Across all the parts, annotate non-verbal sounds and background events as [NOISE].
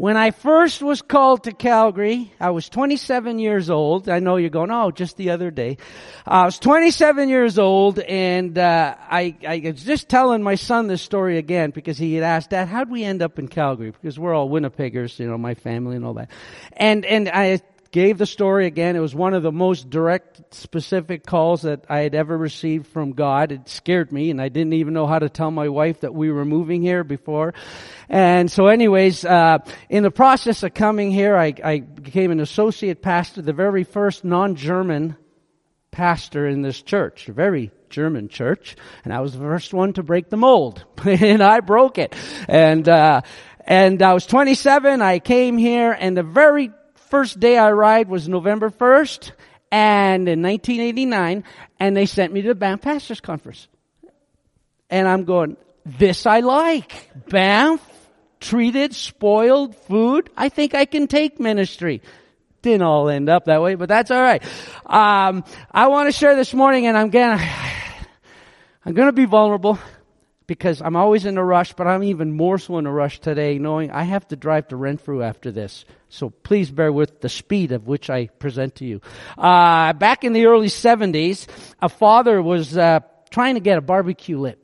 When I first was called to Calgary, I was 27 years old. I know you're going, oh, just the other day. I was 27 years old and, uh, I, I was just telling my son this story again because he had asked, Dad, how'd we end up in Calgary? Because we're all Winnipeggers, you know, my family and all that. And, and I gave the story again. It was one of the most direct, specific calls that I had ever received from God. It scared me, and I didn't even know how to tell my wife that we were moving here before. And so, anyways, uh, in the process of coming here, I, I became an associate pastor, the very first non-German pastor in this church, a very German church, and I was the first one to break the mold, [LAUGHS] and I broke it. And uh, and I was 27. I came here, and the very first day I arrived was November 1st and in 1989 and they sent me to the Banff Pastors Conference. And I'm going, this I like. Banff, treated, spoiled food. I think I can take ministry. Didn't all end up that way, but that's alright. Um, I want to share this morning and I'm gonna, [SIGHS] I'm gonna be vulnerable because I'm always in a rush, but I'm even more so in a rush today knowing I have to drive to Renfrew after this. So please bear with the speed of which I present to you. Uh, back in the early 70s, a father was uh, trying to get a barbecue lit.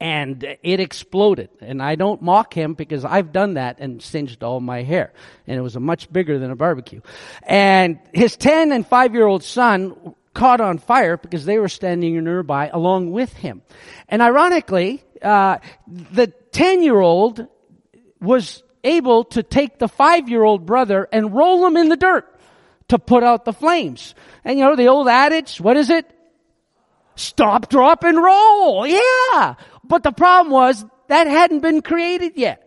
And it exploded. And I don't mock him because I've done that and singed all my hair. And it was a much bigger than a barbecue. And his 10 and 5 year old son caught on fire because they were standing nearby along with him. And ironically, uh, the 10 year old was able to take the five year old brother and roll him in the dirt to put out the flames. And you know, the old adage, what is it? Stop, drop, and roll. Yeah. But the problem was that hadn't been created yet.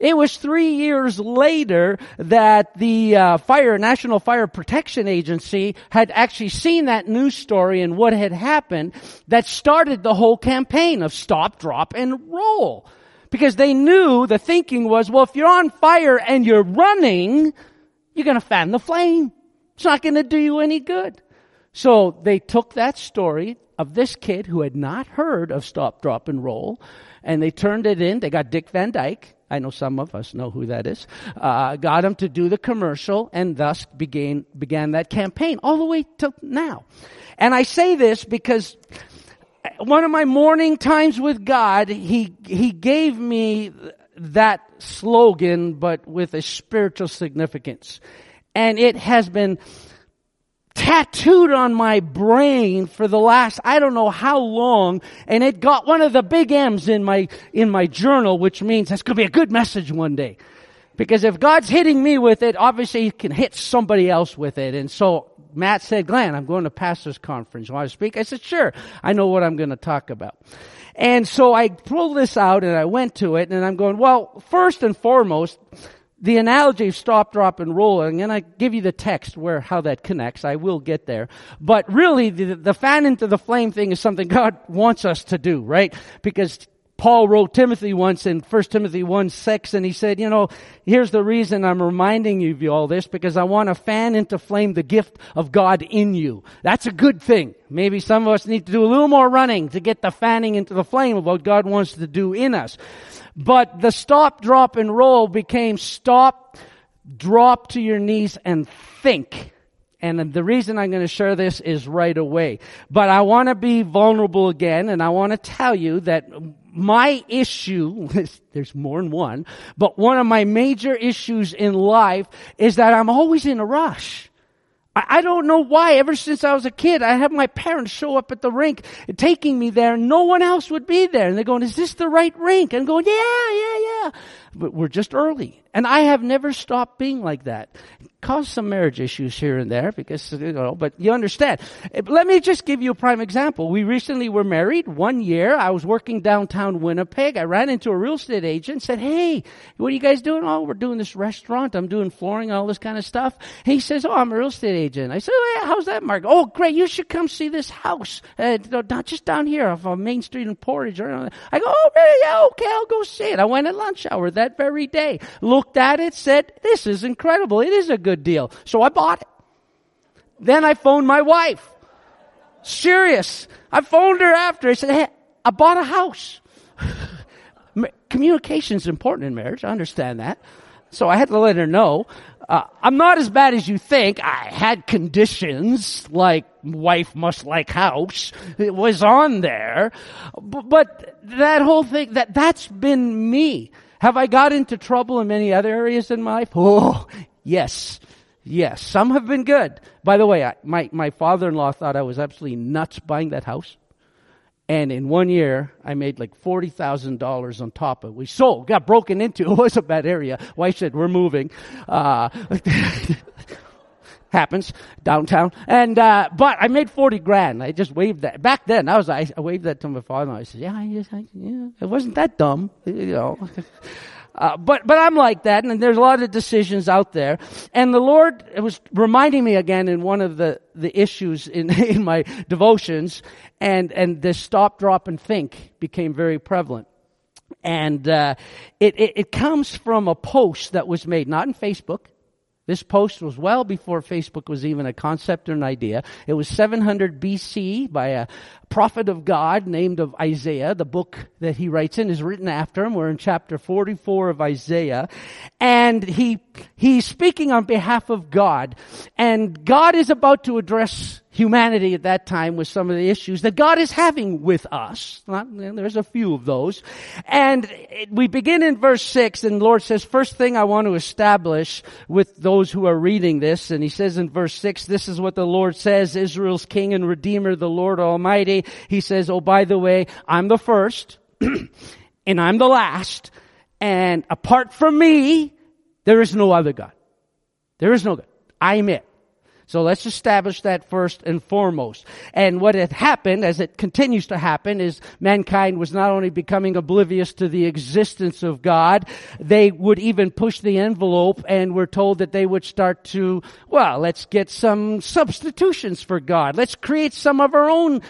It was three years later that the uh, Fire National Fire Protection Agency had actually seen that news story and what had happened that started the whole campaign of stop, drop, and roll. Because they knew the thinking was, well, if you're on fire and you're running, you're going to fan the flame. It's not going to do you any good. So they took that story of this kid who had not heard of stop, drop, and roll, and they turned it in. They got Dick Van Dyke, I know some of us know who that is, uh, got him to do the commercial and thus began, began that campaign all the way till now. And I say this because one of my morning times with God, He, He gave me that slogan, but with a spiritual significance. And it has been tattooed on my brain for the last, I don't know how long, and it got one of the big M's in my, in my journal, which means that's gonna be a good message one day. Because if God's hitting me with it, obviously He can hit somebody else with it. And so Matt said, Glenn, I'm going to pastor's conference. You want to speak? I said, sure. I know what I'm going to talk about. And so I pulled this out and I went to it and I'm going, well, first and foremost, the analogy of stop, drop, and rolling, and I give you the text where how that connects. I will get there. But really, the, the fan into the flame thing is something God wants us to do, right? Because Paul wrote Timothy once in 1 Timothy 1 6, and he said, you know, here's the reason I'm reminding you of all this, because I want to fan into flame the gift of God in you. That's a good thing. Maybe some of us need to do a little more running to get the fanning into the flame of what God wants to do in us. But the stop, drop, and roll became stop, drop to your knees and think. And the reason I'm going to share this is right away. But I want to be vulnerable again and I want to tell you that my issue, [LAUGHS] there's more than one, but one of my major issues in life is that I'm always in a rush. I don't know why. Ever since I was a kid, I had my parents show up at the rink, taking me there, and no one else would be there. And they're going, "Is this the right rink?" And I'm going, "Yeah, yeah, yeah." But we're just early, and I have never stopped being like that caused some marriage issues here and there because, you know, but you understand. Let me just give you a prime example. We recently were married one year. I was working downtown Winnipeg. I ran into a real estate agent said, Hey, what are you guys doing? Oh, we're doing this restaurant. I'm doing flooring, all this kind of stuff. he says, Oh, I'm a real estate agent. I said, oh, yeah, how's that, Mark? Oh, great. You should come see this house. Uh, not just down here off of Main Street in Portage. Or I go, Oh, really? Yeah, okay. I'll go see it. I went at lunch hour that very day, looked at it, said, This is incredible. It is a good good deal. So I bought it. Then I phoned my wife. Serious. I phoned her after. I said, hey, I bought a house. [LAUGHS] Communication is important in marriage. I understand that. So I had to let her know. Uh, I'm not as bad as you think. I had conditions like wife must like house. It was on there. But, but that whole thing, that, that's been me. Have I got into trouble in many other areas in my life? Oh, yes. Yes. Some have been good. By the way, I, my, my father-in-law thought I was absolutely nuts buying that house. And in one year, I made like $40,000 on top of it. We sold, got broken into. [LAUGHS] It was a bad area. Wife said, we're moving. Uh, [LAUGHS] happens downtown. And, uh, but I made 40 grand. I just waved that. Back then, I was, I, waved that to my father. I said, yeah, I, I, yeah, it wasn't that dumb, you know. [LAUGHS] Uh, but but I'm like that, and there's a lot of decisions out there. And the Lord was reminding me again in one of the the issues in [LAUGHS] in my devotions, and and this stop, drop, and think became very prevalent. And uh, it, it it comes from a post that was made not in Facebook. This post was well before Facebook was even a concept or an idea. It was 700 BC by a prophet of God named of Isaiah. The book that he writes in is written after him. We're in chapter 44 of Isaiah. And he, he's speaking on behalf of God. And God is about to address humanity at that time with some of the issues that God is having with us. There's a few of those. And we begin in verse 6 and the Lord says, first thing I want to establish with those who are reading this, and he says in verse 6, this is what the Lord says, Israel's King and Redeemer, the Lord Almighty. He says, oh by the way, I'm the first, [CLEARS THROAT] and I'm the last, and apart from me, there is no other God. There is no God. I'm it. So let's establish that first and foremost. And what had happened, as it continues to happen, is mankind was not only becoming oblivious to the existence of God, they would even push the envelope and were told that they would start to, well, let's get some substitutions for God. Let's create some of our own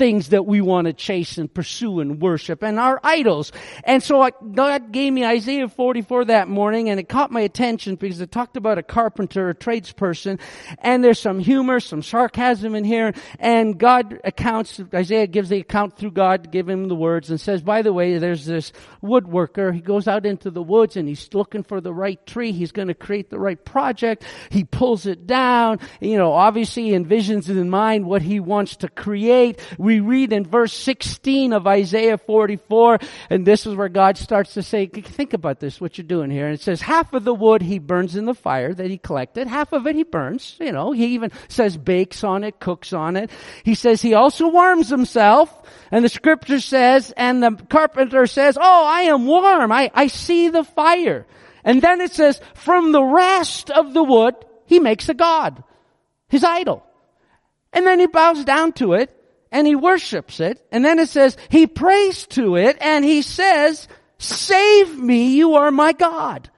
things that we want to chase and pursue and worship and our idols. And so I, God gave me Isaiah 44 that morning and it caught my attention because it talked about a carpenter, a tradesperson, and there's some humor, some sarcasm in here, and God accounts, Isaiah gives the account through God to give him the words and says, by the way, there's this woodworker, he goes out into the woods and he's looking for the right tree, he's going to create the right project, he pulls it down, you know, obviously envisions in mind what he wants to create. We we read in verse 16 of Isaiah 44, and this is where God starts to say, think about this, what you're doing here. And it says, half of the wood he burns in the fire that he collected, half of it he burns, you know, he even says bakes on it, cooks on it. He says he also warms himself, and the scripture says, and the carpenter says, oh, I am warm, I, I see the fire. And then it says, from the rest of the wood, he makes a god, his idol. And then he bows down to it and he worships it. And then it says he prays to it and he says, save me, you are my God.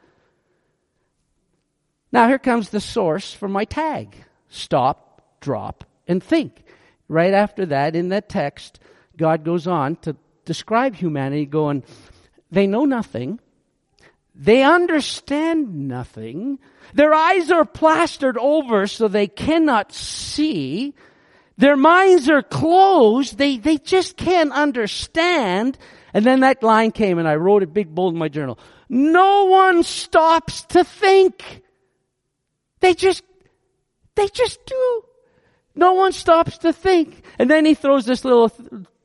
Now here comes the source for my tag. Stop, drop, and think. Right after that, in that text, God goes on to describe humanity going, they know nothing. They understand nothing. Their eyes are plastered over so they cannot see. Their minds are closed. They, they just can't understand. And then that line came and I wrote it big bold in my journal. No one stops to think. They just, they just do. No one stops to think. And then he throws this little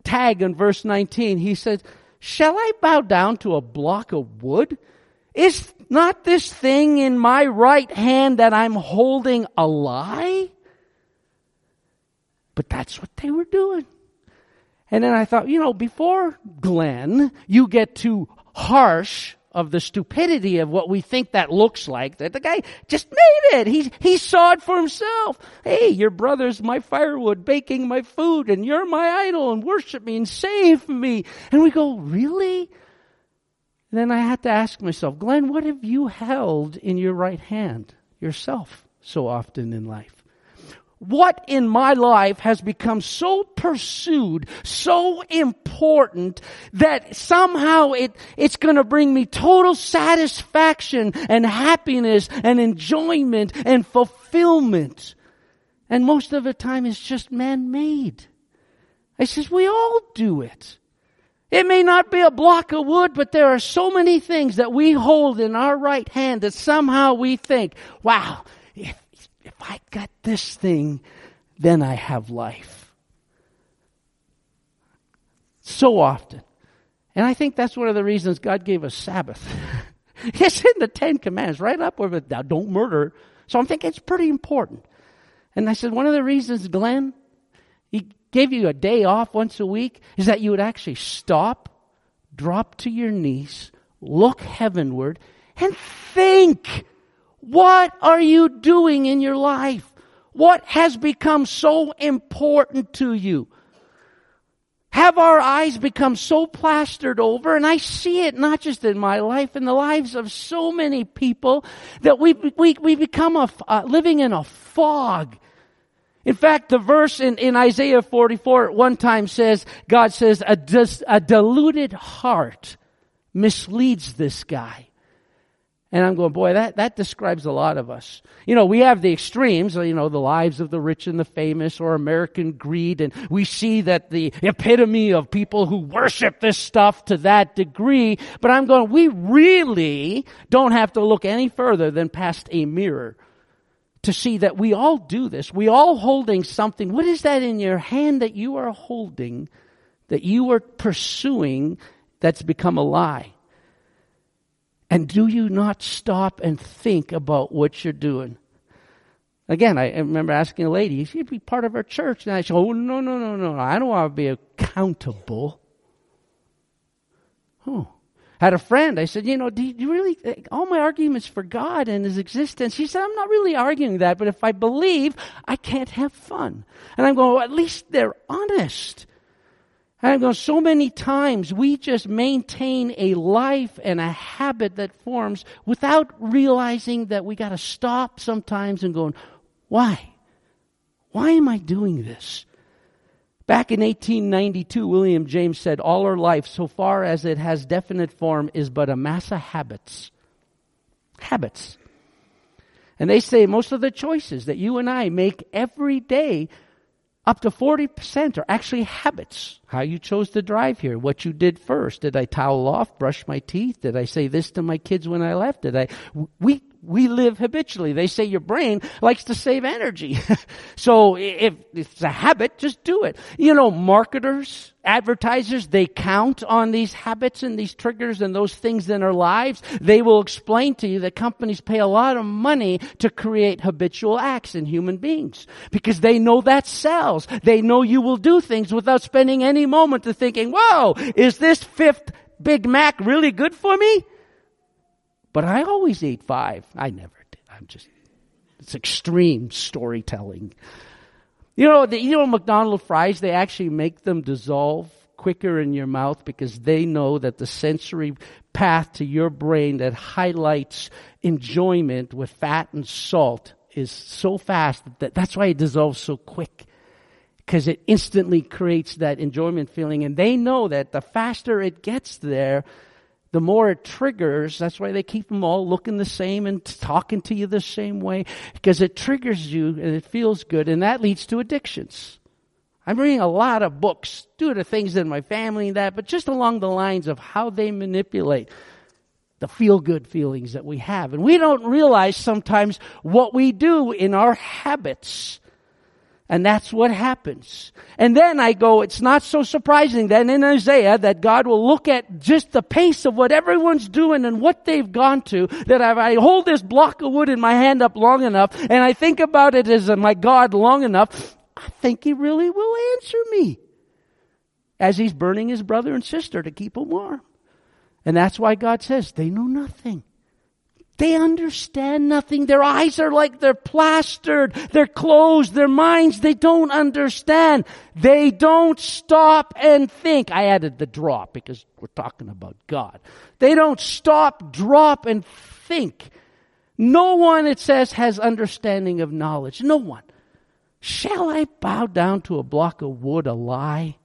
tag in verse 19. He says, shall I bow down to a block of wood? Is not this thing in my right hand that I'm holding a lie? But that's what they were doing. And then I thought, you know, before Glenn, you get too harsh of the stupidity of what we think that looks like, that the guy just made it. He, he saw it for himself. Hey, your brother's my firewood, baking my food, and you're my idol, and worship me and save me. And we go, really? Then I had to ask myself, Glenn, what have you held in your right hand yourself so often in life? What in my life has become so pursued, so important that somehow it, it's gonna bring me total satisfaction and happiness and enjoyment and fulfillment. And most of the time it's just man-made. I says, we all do it. It may not be a block of wood, but there are so many things that we hold in our right hand that somehow we think, wow, I got this thing, then I have life. So often. And I think that's one of the reasons God gave us Sabbath. [LAUGHS] it's in the Ten Commandments, right up with it. Now, don't murder. So I'm thinking it's pretty important. And I said, one of the reasons, Glenn, he gave you a day off once a week is that you would actually stop, drop to your knees, look heavenward, and think. What are you doing in your life? What has become so important to you? Have our eyes become so plastered over, and I see it not just in my life, in the lives of so many people, that we, we, we become a, uh, living in a fog. In fact, the verse in, in Isaiah 44 at one time says, God says, a, dis, a deluded heart misleads this guy. And I'm going, boy, that, that describes a lot of us. You know, we have the extremes, you know, the lives of the rich and the famous or American greed, and we see that the epitome of people who worship this stuff to that degree. But I'm going, we really don't have to look any further than past a mirror to see that we all do this. We all holding something. What is that in your hand that you are holding, that you are pursuing, that's become a lie? And do you not stop and think about what you're doing? Again, I remember asking a lady, if she'd be part of our church. And I said, Oh, no, no, no, no. I don't want to be accountable. Oh. Had a friend, I said, You know, do you really, eh, all my arguments for God and His existence, she said, I'm not really arguing that, but if I believe, I can't have fun. And I'm going, well, at least they're honest. I'm going, so many times we just maintain a life and a habit that forms without realizing that we got to stop sometimes and going, why? Why am I doing this? Back in 1892, William James said, All our life, so far as it has definite form, is but a mass of habits. Habits. And they say most of the choices that you and I make every day up to 40% are actually habits. How you chose to drive here, what you did first. Did I towel off, brush my teeth? Did I say this to my kids when I left? Did I, we, we live habitually. They say your brain likes to save energy. [LAUGHS] so if it's a habit, just do it. You know, marketers, advertisers, they count on these habits and these triggers and those things in our lives. They will explain to you that companies pay a lot of money to create habitual acts in human beings because they know that sells. They know you will do things without spending any moment to thinking, whoa, is this fifth Big Mac really good for me? But I always ate five. I never did. I'm just, it's extreme storytelling. You know, the, you know, McDonald's fries, they actually make them dissolve quicker in your mouth because they know that the sensory path to your brain that highlights enjoyment with fat and salt is so fast that that's why it dissolves so quick because it instantly creates that enjoyment feeling and they know that the faster it gets there the more it triggers, that's why they keep them all looking the same and talking to you the same way, because it triggers you and it feels good, and that leads to addictions. I'm reading a lot of books due to things in my family and that, but just along the lines of how they manipulate the feel good feelings that we have. And we don't realize sometimes what we do in our habits and that's what happens. And then I go, it's not so surprising then in Isaiah that God will look at just the pace of what everyone's doing and what they've gone to, that if I hold this block of wood in my hand up long enough and I think about it as my God long enough, I think He really will answer me. As He's burning His brother and sister to keep them warm. And that's why God says, they know nothing. They understand nothing. Their eyes are like they're plastered. They're closed. Their minds, they don't understand. They don't stop and think. I added the drop because we're talking about God. They don't stop, drop, and think. No one, it says, has understanding of knowledge. No one. Shall I bow down to a block of wood, a lie?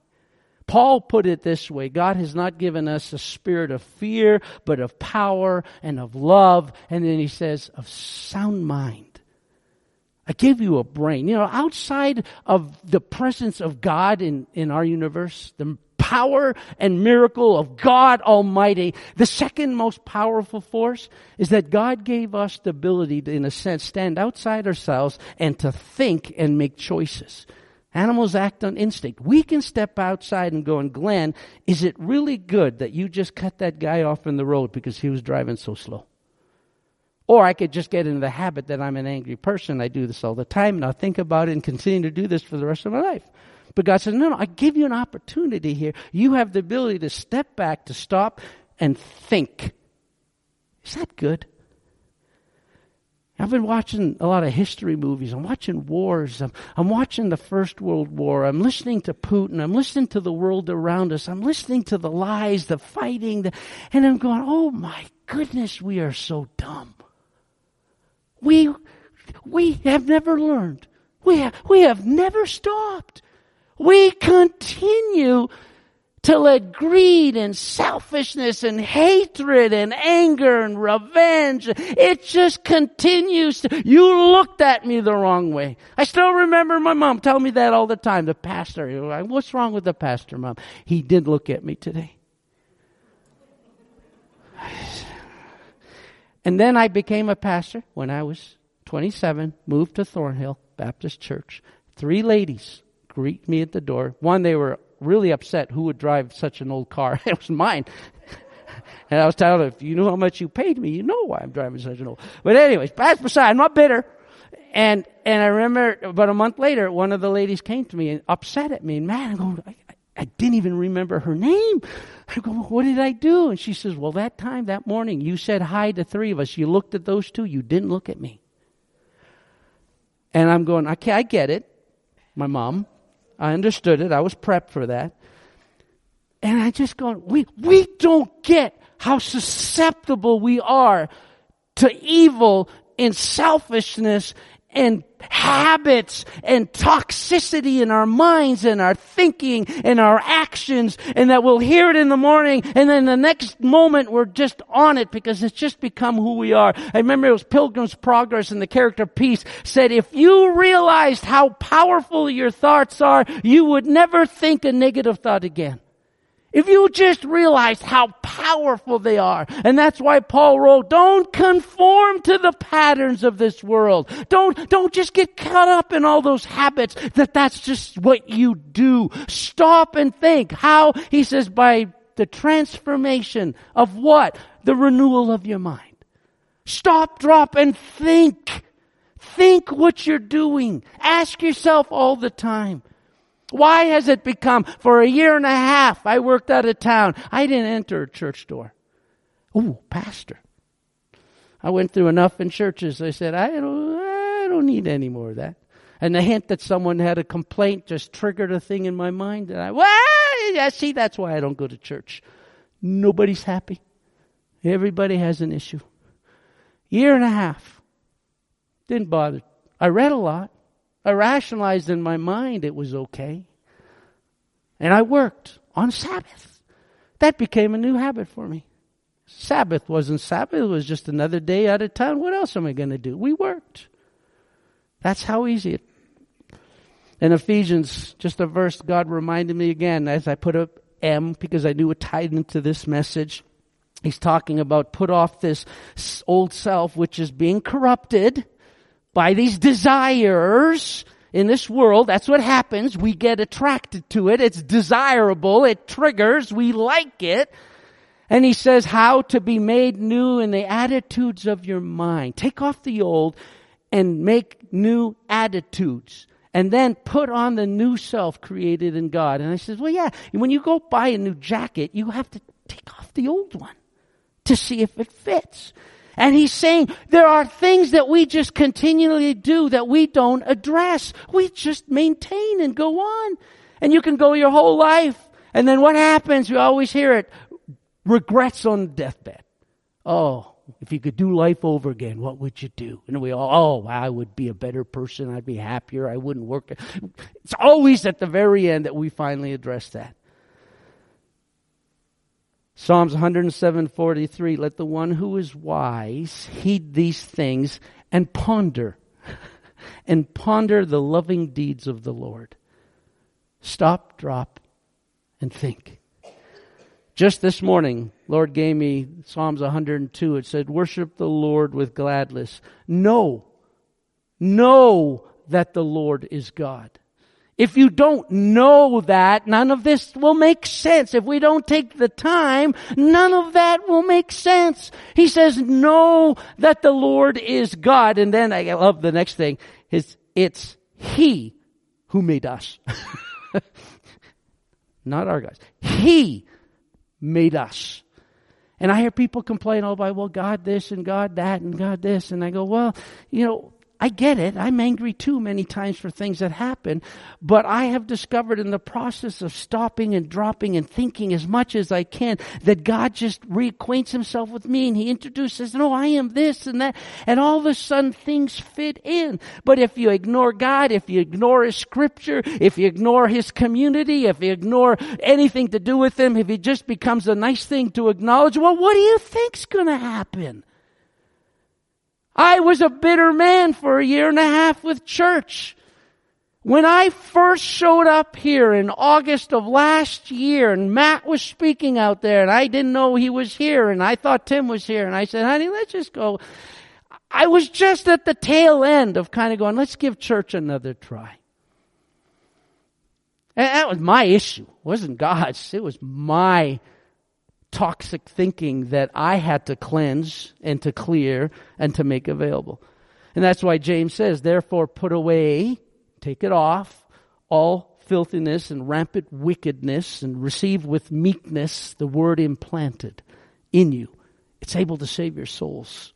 Paul put it this way God has not given us a spirit of fear, but of power and of love. And then he says, of sound mind. I give you a brain. You know, outside of the presence of God in, in our universe, the power and miracle of God Almighty. The second most powerful force is that God gave us the ability to, in a sense, stand outside ourselves and to think and make choices. Animals act on instinct. We can step outside and go, and Glenn, is it really good that you just cut that guy off in the road because he was driving so slow? Or I could just get into the habit that I'm an angry person. I do this all the time, Now think about it and continue to do this for the rest of my life. But God says, no, no, I give you an opportunity here. You have the ability to step back, to stop, and think. Is that good? I've been watching a lot of history movies. I'm watching wars. I'm, I'm, watching the First World War. I'm listening to Putin. I'm listening to the world around us. I'm listening to the lies, the fighting, the, and I'm going, oh my goodness, we are so dumb. We, we have never learned. We we have never stopped. We continue to let greed and selfishness and hatred and anger and revenge, it just continues to, you looked at me the wrong way. I still remember my mom telling me that all the time, the pastor. What's wrong with the pastor, mom? He did look at me today. And then I became a pastor when I was 27, moved to Thornhill Baptist Church. Three ladies greet me at the door. One, they were really upset who would drive such an old car. [LAUGHS] it was mine. [LAUGHS] and I was telling them, if you knew how much you paid me, you know why I'm driving such an old. But anyways, that's beside, I'm not bitter. And, and I remember about a month later, one of the ladies came to me and upset at me. And man, I'm going, I, I didn't even remember her name. I go, what did I do? And she says, well, that time, that morning, you said hi to three of us. You looked at those two. You didn't look at me. And I'm going, okay, I get it. My mom. I understood it. I was prepped for that. And I just go, we, we don't get how susceptible we are to evil and selfishness and habits and toxicity in our minds and our thinking and our actions and that we'll hear it in the morning and then the next moment we're just on it because it's just become who we are. I remember it was Pilgrim's Progress and the character Peace said if you realized how powerful your thoughts are, you would never think a negative thought again. If you just realize how powerful they are. And that's why Paul wrote, don't conform to the patterns of this world. Don't, don't just get caught up in all those habits that that's just what you do. Stop and think how, he says, by the transformation of what? The renewal of your mind. Stop, drop, and think. Think what you're doing. Ask yourself all the time. Why has it become for a year and a half I worked out of town? I didn't enter a church door. Ooh, pastor. I went through enough in churches. I said, I don't, I don't need any more of that. And the hint that someone had a complaint just triggered a thing in my mind. And I, well, yeah, see, that's why I don't go to church. Nobody's happy. Everybody has an issue. Year and a half. Didn't bother. I read a lot. I rationalized in my mind it was okay. And I worked on Sabbath. That became a new habit for me. Sabbath wasn't Sabbath, it was just another day out of town. What else am I going to do? We worked. That's how easy it. In Ephesians, just a verse, God reminded me again as I put up M because I knew it tied into this message. He's talking about put off this old self which is being corrupted by these desires in this world. That's what happens. We get attracted to it. It's desirable. It triggers. We like it. And he says how to be made new in the attitudes of your mind. Take off the old and make new attitudes. And then put on the new self created in God. And I says, well, yeah, when you go buy a new jacket, you have to take off the old one to see if it fits. And he's saying there are things that we just continually do that we don't address. We just maintain and go on. And you can go your whole life. And then what happens? We always hear it. Regrets on deathbed. Oh, if you could do life over again, what would you do? And we all, oh, I would be a better person. I'd be happier. I wouldn't work. It's always at the very end that we finally address that. Psalms 107:43 Let the one who is wise heed these things and ponder [LAUGHS] and ponder the loving deeds of the Lord. Stop, drop and think. Just this morning, Lord gave me Psalms 102. It said, worship the Lord with gladness. Know, know that the Lord is God. If you don't know that, none of this will make sense. If we don't take the time, none of that will make sense. He says, know that the Lord is God. And then I love the next thing is it's He who made us. [LAUGHS] Not our guys. He made us. And I hear people complain, oh, by, well, God this and God that and God this. And I go, well, you know, I get it. I'm angry too many times for things that happen. But I have discovered in the process of stopping and dropping and thinking as much as I can that God just reacquaints himself with me and he introduces, no, I am this and that. And all of a sudden things fit in. But if you ignore God, if you ignore his scripture, if you ignore his community, if you ignore anything to do with him, if it just becomes a nice thing to acknowledge, well, what do you think's going to happen? I was a bitter man for a year and a half with church. When I first showed up here in August of last year and Matt was speaking out there and I didn't know he was here and I thought Tim was here and I said, honey, let's just go. I was just at the tail end of kind of going, let's give church another try. And that was my issue. It wasn't God's. It was my toxic thinking that I had to cleanse and to clear and to make available. And that's why James says, therefore put away, take it off, all filthiness and rampant wickedness and receive with meekness the word implanted in you. It's able to save your souls.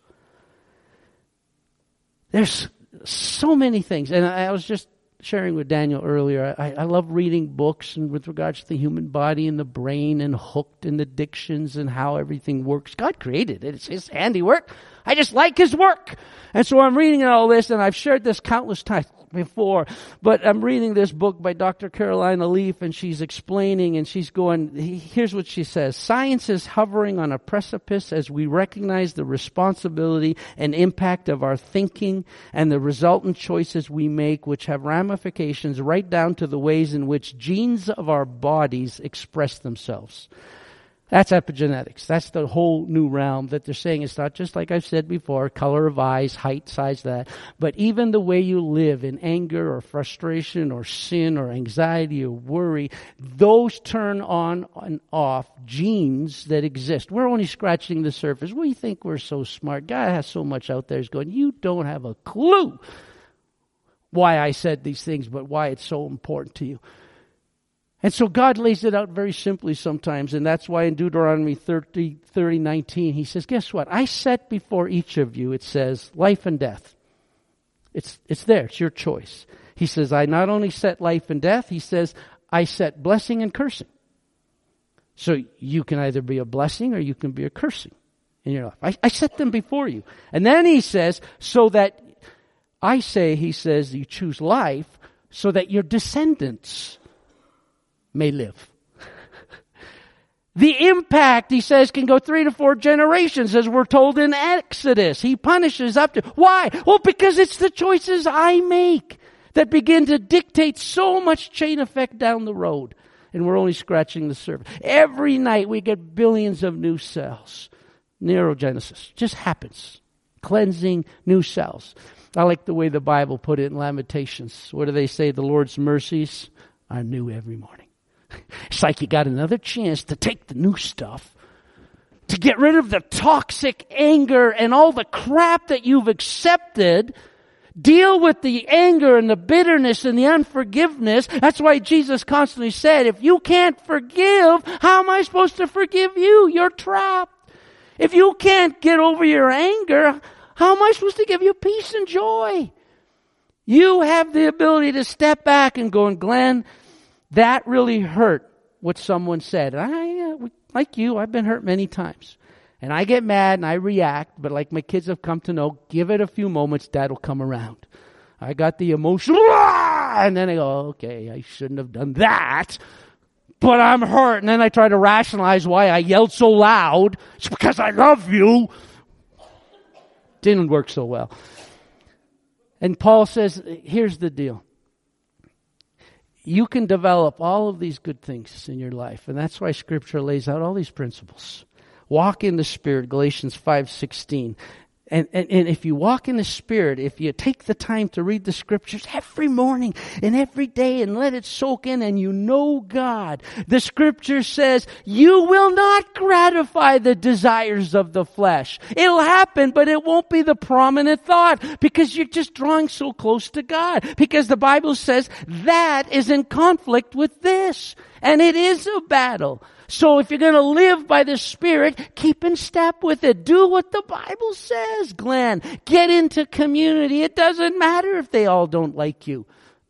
There's so many things. And I was just sharing with Daniel earlier, I, I, love reading books and with regards to the human body and the brain and hooked and addictions and how everything works. God created it. It's His handiwork. I just like His work. And so I'm reading all this and I've shared this countless times before, but I'm reading this book by Dr. Caroline Leaf and she's explaining and she's going, here's what she says. Science is hovering on a precipice as we recognize the responsibility and impact of our thinking and the resultant choices we make, which have ramifications right down to the ways in which genes of our bodies express themselves. That's epigenetics. That's the whole new realm that they're saying. It's not just like I've said before, color of eyes, height, size, that, but even the way you live in anger or frustration or sin or anxiety or worry, those turn on and off genes that exist. We're only scratching the surface. We think we're so smart. God has so much out there. He's going, you don't have a clue why I said these things, but why it's so important to you. And so God lays it out very simply sometimes, and that's why in Deuteronomy 30, 30, 19, he says, guess what? I set before each of you, it says, life and death. It's, it's there. It's your choice. He says, I not only set life and death, he says, I set blessing and cursing. So you can either be a blessing or you can be a cursing in your life. I, I set them before you. And then he says, so that I say, he says, you choose life so that your descendants may live. the impact, he says, can go three to four generations as we're told in Exodus. He punishes up to, why? Well, because it's the choices I make that begin to dictate so much chain effect down the road. And we're only scratching the surface. Every night we get billions of new cells. Neurogenesis just happens. Cleansing new cells. I like the way the Bible put it in Lamentations. What do they say? The Lord's mercies are new every morning. [LAUGHS] It's like you got another chance to take the new stuff, to get rid of the toxic anger and all the crap that you've accepted, deal with the anger and the bitterness and the unforgiveness. That's why Jesus constantly said, if you can't forgive, how am I supposed to forgive you? You're trapped. If you can't get over your anger, how am I supposed to give you peace and joy? You have the ability to step back and go, and Glenn, that really hurt what someone said. And I, uh, like you, I've been hurt many times. And I get mad and I react, but like my kids have come to know, give it a few moments, dad'll come around. I got the emotion, and then I go, okay, I shouldn't have done that, but I'm hurt. And then I try to rationalize why I yelled so loud. It's because I love you. Didn't work so well. And Paul says, here's the deal you can develop all of these good things in your life. And that's why scripture lays out all these principles. Walk in the Spirit, Galatians 5.16. And, and, and if you walk in the Spirit, if you take the time to read the scriptures every morning and every day and let it soak in and you know God, the scripture says you will not gratify the desires of the flesh. It'll happen, but it won't be the prominent thought because you're just drawing so close to God. Because the Bible says that is in conflict with this. And it is a battle. So if you're going to live by the Spirit, keep in step with it. Do what the Bible says, Glenn. Get into community. It doesn't matter if they all don't like you.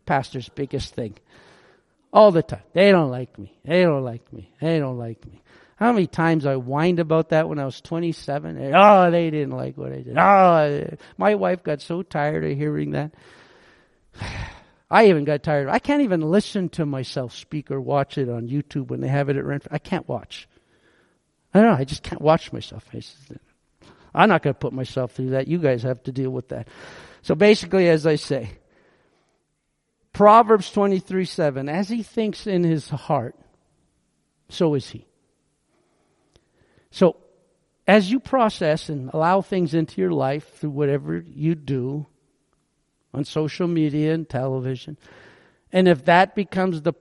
Pastor's biggest thing. All the time. They don't like me. They don't like me. They don't like me. How many times I whined about that when I was 27? Oh, they didn't like what I did. Oh, my wife got so tired of hearing that. [SIGHS] I even got tired. I can't even listen to myself speak or watch it on YouTube when they have it at rent. I can't watch. I don't know. I just can't watch myself. I'm not going to put myself through that. You guys have to deal with that. So basically, as I say, Proverbs 23 7, as he thinks in his heart, so is he. So, as you process and allow things into your life through whatever you do, on social media and television. And if that becomes the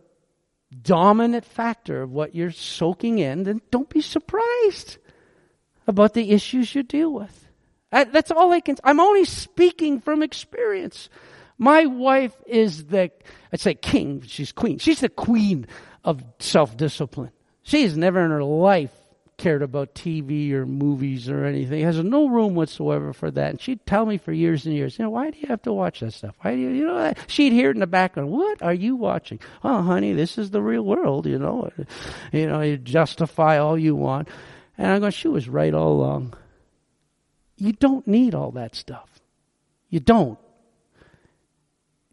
dominant factor of what you're soaking in, then don't be surprised about the issues you deal with. That's all I can. I'm only speaking from experience. My wife is the, I'd say king, she's queen. She's the queen of self discipline. She's never in her life cared about TV or movies or anything. Has no room whatsoever for that. And she'd tell me for years and years, you know, why do you have to watch that stuff? Why do you, you know, she'd hear it in the background. What are you watching? Oh, honey, this is the real world, you know. You know, you justify all you want. And I'm going, she was right all along. You don't need all that stuff. You don't.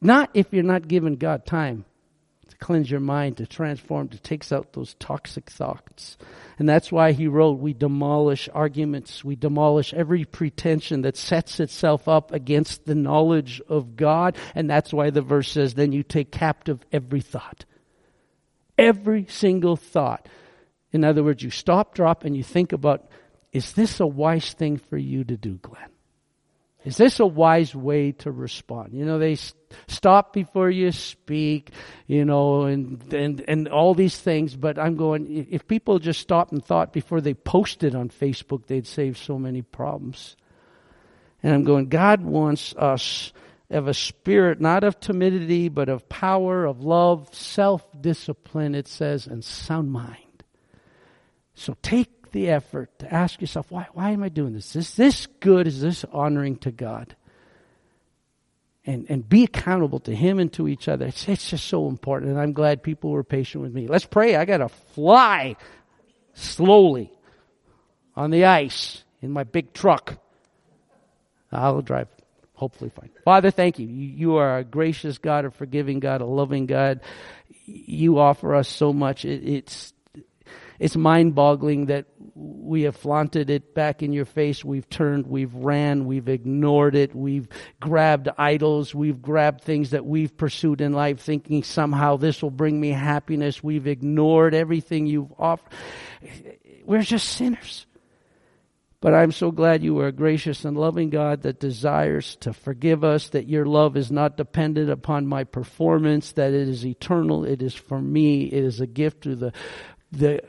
Not if you're not giving God time cleanse your mind, to transform, to takes out those toxic thoughts. And that's why he wrote, we demolish arguments, we demolish every pretension that sets itself up against the knowledge of God. And that's why the verse says, then you take captive every thought. Every single thought. In other words, you stop, drop, and you think about, is this a wise thing for you to do, Glenn? Is this a wise way to respond? You know, they stop before you speak, you know, and, and, and all these things. But I'm going, if people just stopped and thought before they posted on Facebook, they'd save so many problems. And I'm going, God wants us of a spirit not of timidity, but of power, of love, self discipline, it says, and sound mind. So take the effort to ask yourself, why, why am I doing this? Is this good? Is this honoring to God? And, and be accountable to Him and to each other. It's, it's just so important. And I'm glad people were patient with me. Let's pray. I got to fly slowly on the ice in my big truck. I'll drive hopefully fine. Father, thank you. you. Are a gracious God, a forgiving God, a loving God. You offer us so much. It, it's it's mind boggling that we have flaunted it back in your face. We've turned, we've ran, we've ignored it, we've grabbed idols, we've grabbed things that we've pursued in life thinking somehow this will bring me happiness. We've ignored everything you've offered. We're just sinners. But I'm so glad you are a gracious and loving God that desires to forgive us, that your love is not dependent upon my performance, that it is eternal, it is for me, it is a gift through the, the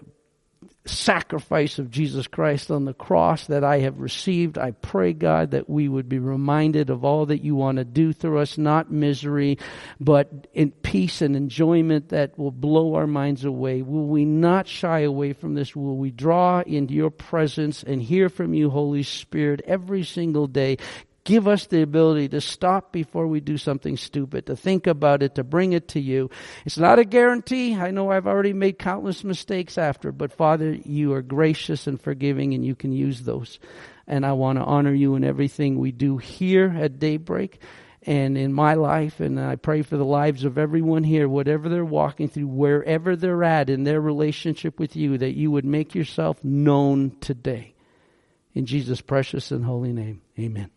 sacrifice of Jesus Christ on the cross that I have received. I pray, God, that we would be reminded of all that you want to do through us, not misery, but in peace and enjoyment that will blow our minds away. Will we not shy away from this? Will we draw into your presence and hear from you, Holy Spirit, every single day? Give us the ability to stop before we do something stupid, to think about it, to bring it to you. It's not a guarantee. I know I've already made countless mistakes after, but Father, you are gracious and forgiving and you can use those. And I want to honor you in everything we do here at daybreak and in my life. And I pray for the lives of everyone here, whatever they're walking through, wherever they're at in their relationship with you, that you would make yourself known today. In Jesus' precious and holy name, amen.